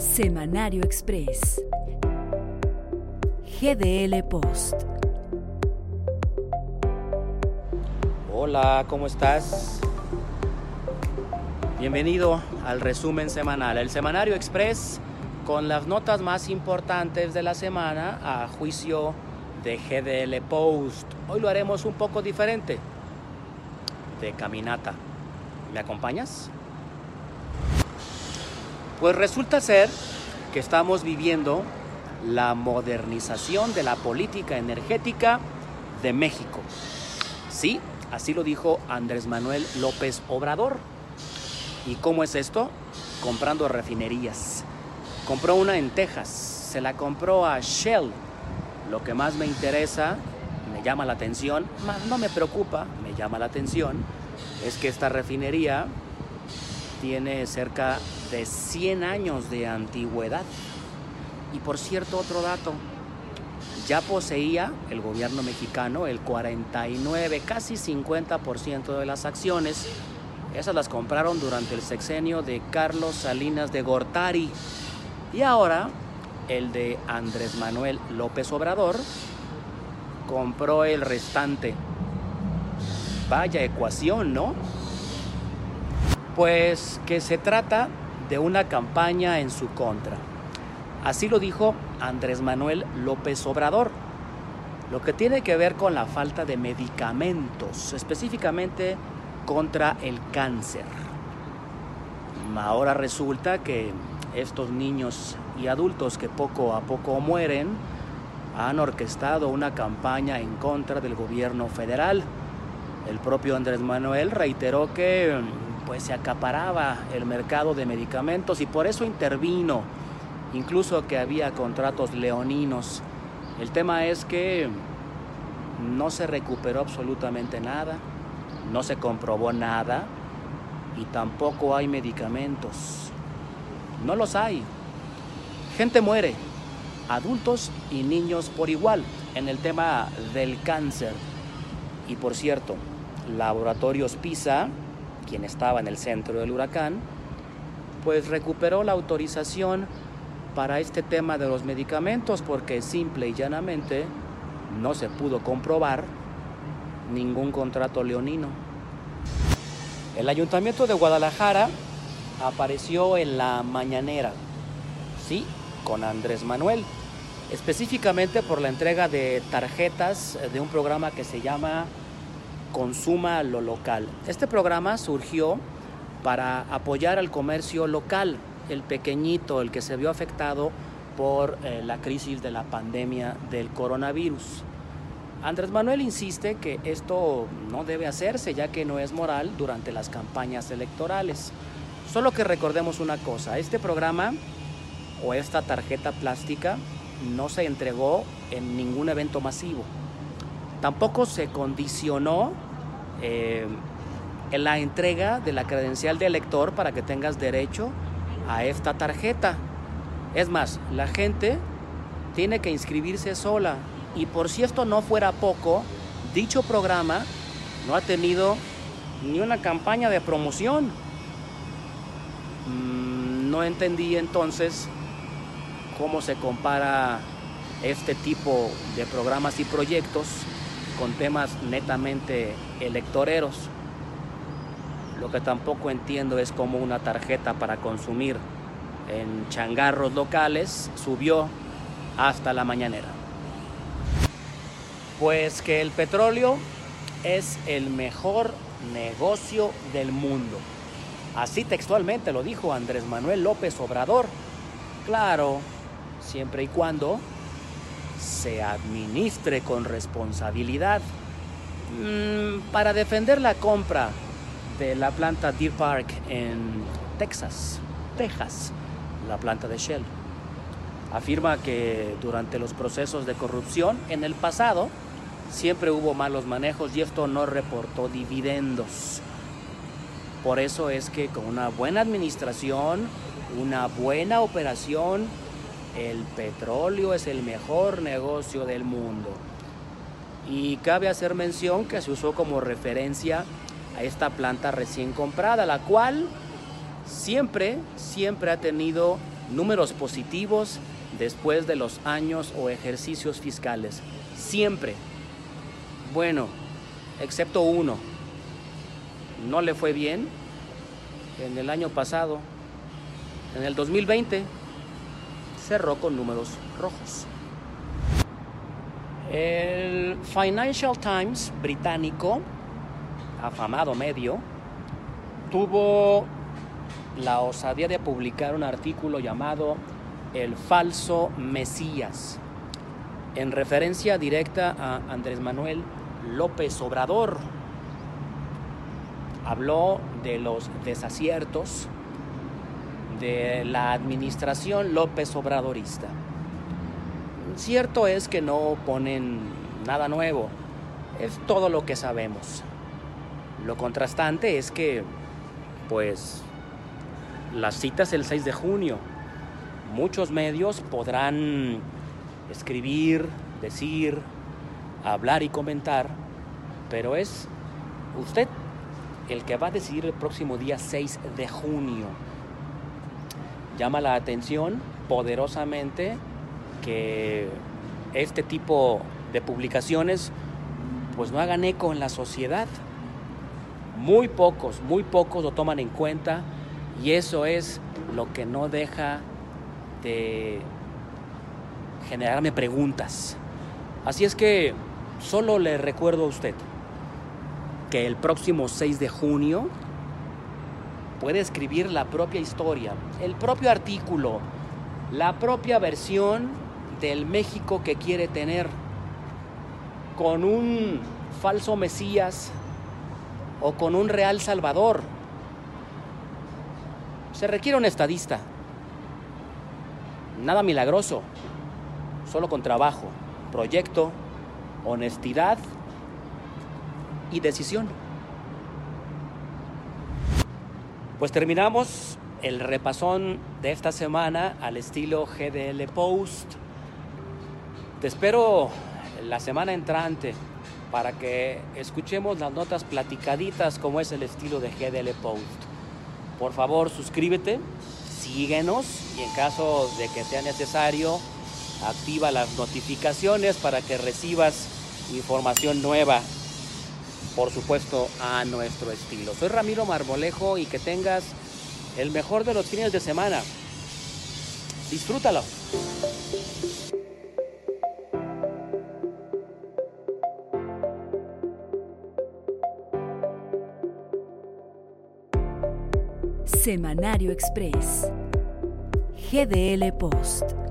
Semanario Express. GDL Post. Hola, ¿cómo estás? Bienvenido al resumen semanal, el Semanario Express con las notas más importantes de la semana a juicio de GDL Post. Hoy lo haremos un poco diferente, de caminata. ¿Me acompañas? Pues resulta ser que estamos viviendo la modernización de la política energética de México. Sí, así lo dijo Andrés Manuel López Obrador. ¿Y cómo es esto? Comprando refinerías. Compró una en Texas, se la compró a Shell. Lo que más me interesa, me llama la atención, no me preocupa, me llama la atención, es que esta refinería tiene cerca de 100 años de antigüedad. Y por cierto, otro dato, ya poseía el gobierno mexicano el 49, casi 50% de las acciones. Esas las compraron durante el sexenio de Carlos Salinas de Gortari. Y ahora el de Andrés Manuel López Obrador compró el restante. Vaya ecuación, ¿no? Pues que se trata de una campaña en su contra. Así lo dijo Andrés Manuel López Obrador, lo que tiene que ver con la falta de medicamentos, específicamente contra el cáncer. Ahora resulta que estos niños y adultos que poco a poco mueren han orquestado una campaña en contra del gobierno federal. El propio Andrés Manuel reiteró que pues se acaparaba el mercado de medicamentos y por eso intervino, incluso que había contratos leoninos. El tema es que no se recuperó absolutamente nada, no se comprobó nada y tampoco hay medicamentos. No los hay. Gente muere, adultos y niños por igual, en el tema del cáncer. Y por cierto, Laboratorios PISA quien estaba en el centro del huracán, pues recuperó la autorización para este tema de los medicamentos porque simple y llanamente no se pudo comprobar ningún contrato leonino. El ayuntamiento de Guadalajara apareció en la mañanera, sí, con Andrés Manuel, específicamente por la entrega de tarjetas de un programa que se llama consuma lo local. Este programa surgió para apoyar al comercio local, el pequeñito, el que se vio afectado por eh, la crisis de la pandemia del coronavirus. Andrés Manuel insiste que esto no debe hacerse ya que no es moral durante las campañas electorales. Solo que recordemos una cosa, este programa o esta tarjeta plástica no se entregó en ningún evento masivo. Tampoco se condicionó eh, en la entrega de la credencial de elector para que tengas derecho a esta tarjeta. Es más, la gente tiene que inscribirse sola. Y por si esto no fuera poco, dicho programa no ha tenido ni una campaña de promoción. Mm, no entendí entonces cómo se compara este tipo de programas y proyectos con temas netamente electoreros. Lo que tampoco entiendo es cómo una tarjeta para consumir en changarros locales subió hasta la mañanera. Pues que el petróleo es el mejor negocio del mundo. Así textualmente lo dijo Andrés Manuel López Obrador. Claro, siempre y cuando se administre con responsabilidad. Mm, para defender la compra de la planta Deer Park en Texas, Texas, la planta de Shell, afirma que durante los procesos de corrupción en el pasado siempre hubo malos manejos y esto no reportó dividendos. Por eso es que con una buena administración, una buena operación, el petróleo es el mejor negocio del mundo. Y cabe hacer mención que se usó como referencia a esta planta recién comprada, la cual siempre, siempre ha tenido números positivos después de los años o ejercicios fiscales. Siempre. Bueno, excepto uno. No le fue bien en el año pasado. En el 2020 con números rojos. El Financial Times británico, afamado medio, tuvo la osadía de publicar un artículo llamado El falso Mesías, en referencia directa a Andrés Manuel López Obrador. Habló de los desaciertos de la administración López Obradorista. Cierto es que no ponen nada nuevo, es todo lo que sabemos. Lo contrastante es que, pues, las citas el 6 de junio. Muchos medios podrán escribir, decir, hablar y comentar, pero es usted el que va a decidir el próximo día 6 de junio. Llama la atención poderosamente que este tipo de publicaciones pues no hagan eco en la sociedad. Muy pocos, muy pocos lo toman en cuenta y eso es lo que no deja de generarme preguntas. Así es que solo le recuerdo a usted que el próximo 6 de junio puede escribir la propia historia, el propio artículo, la propia versión del México que quiere tener con un falso Mesías o con un real Salvador se requiere un estadista. Nada milagroso, solo con trabajo, proyecto, honestidad y decisión. Pues terminamos el repasón de esta semana al estilo GDL Post. Te espero la semana entrante para que escuchemos las notas platicaditas como es el estilo de GDL Post. Por favor, suscríbete, síguenos y en caso de que sea necesario, activa las notificaciones para que recibas información nueva, por supuesto, a nuestro estilo. Soy Ramiro Marmolejo y que tengas el mejor de los fines de semana. Disfrútalo. Semanario Express. GDL Post.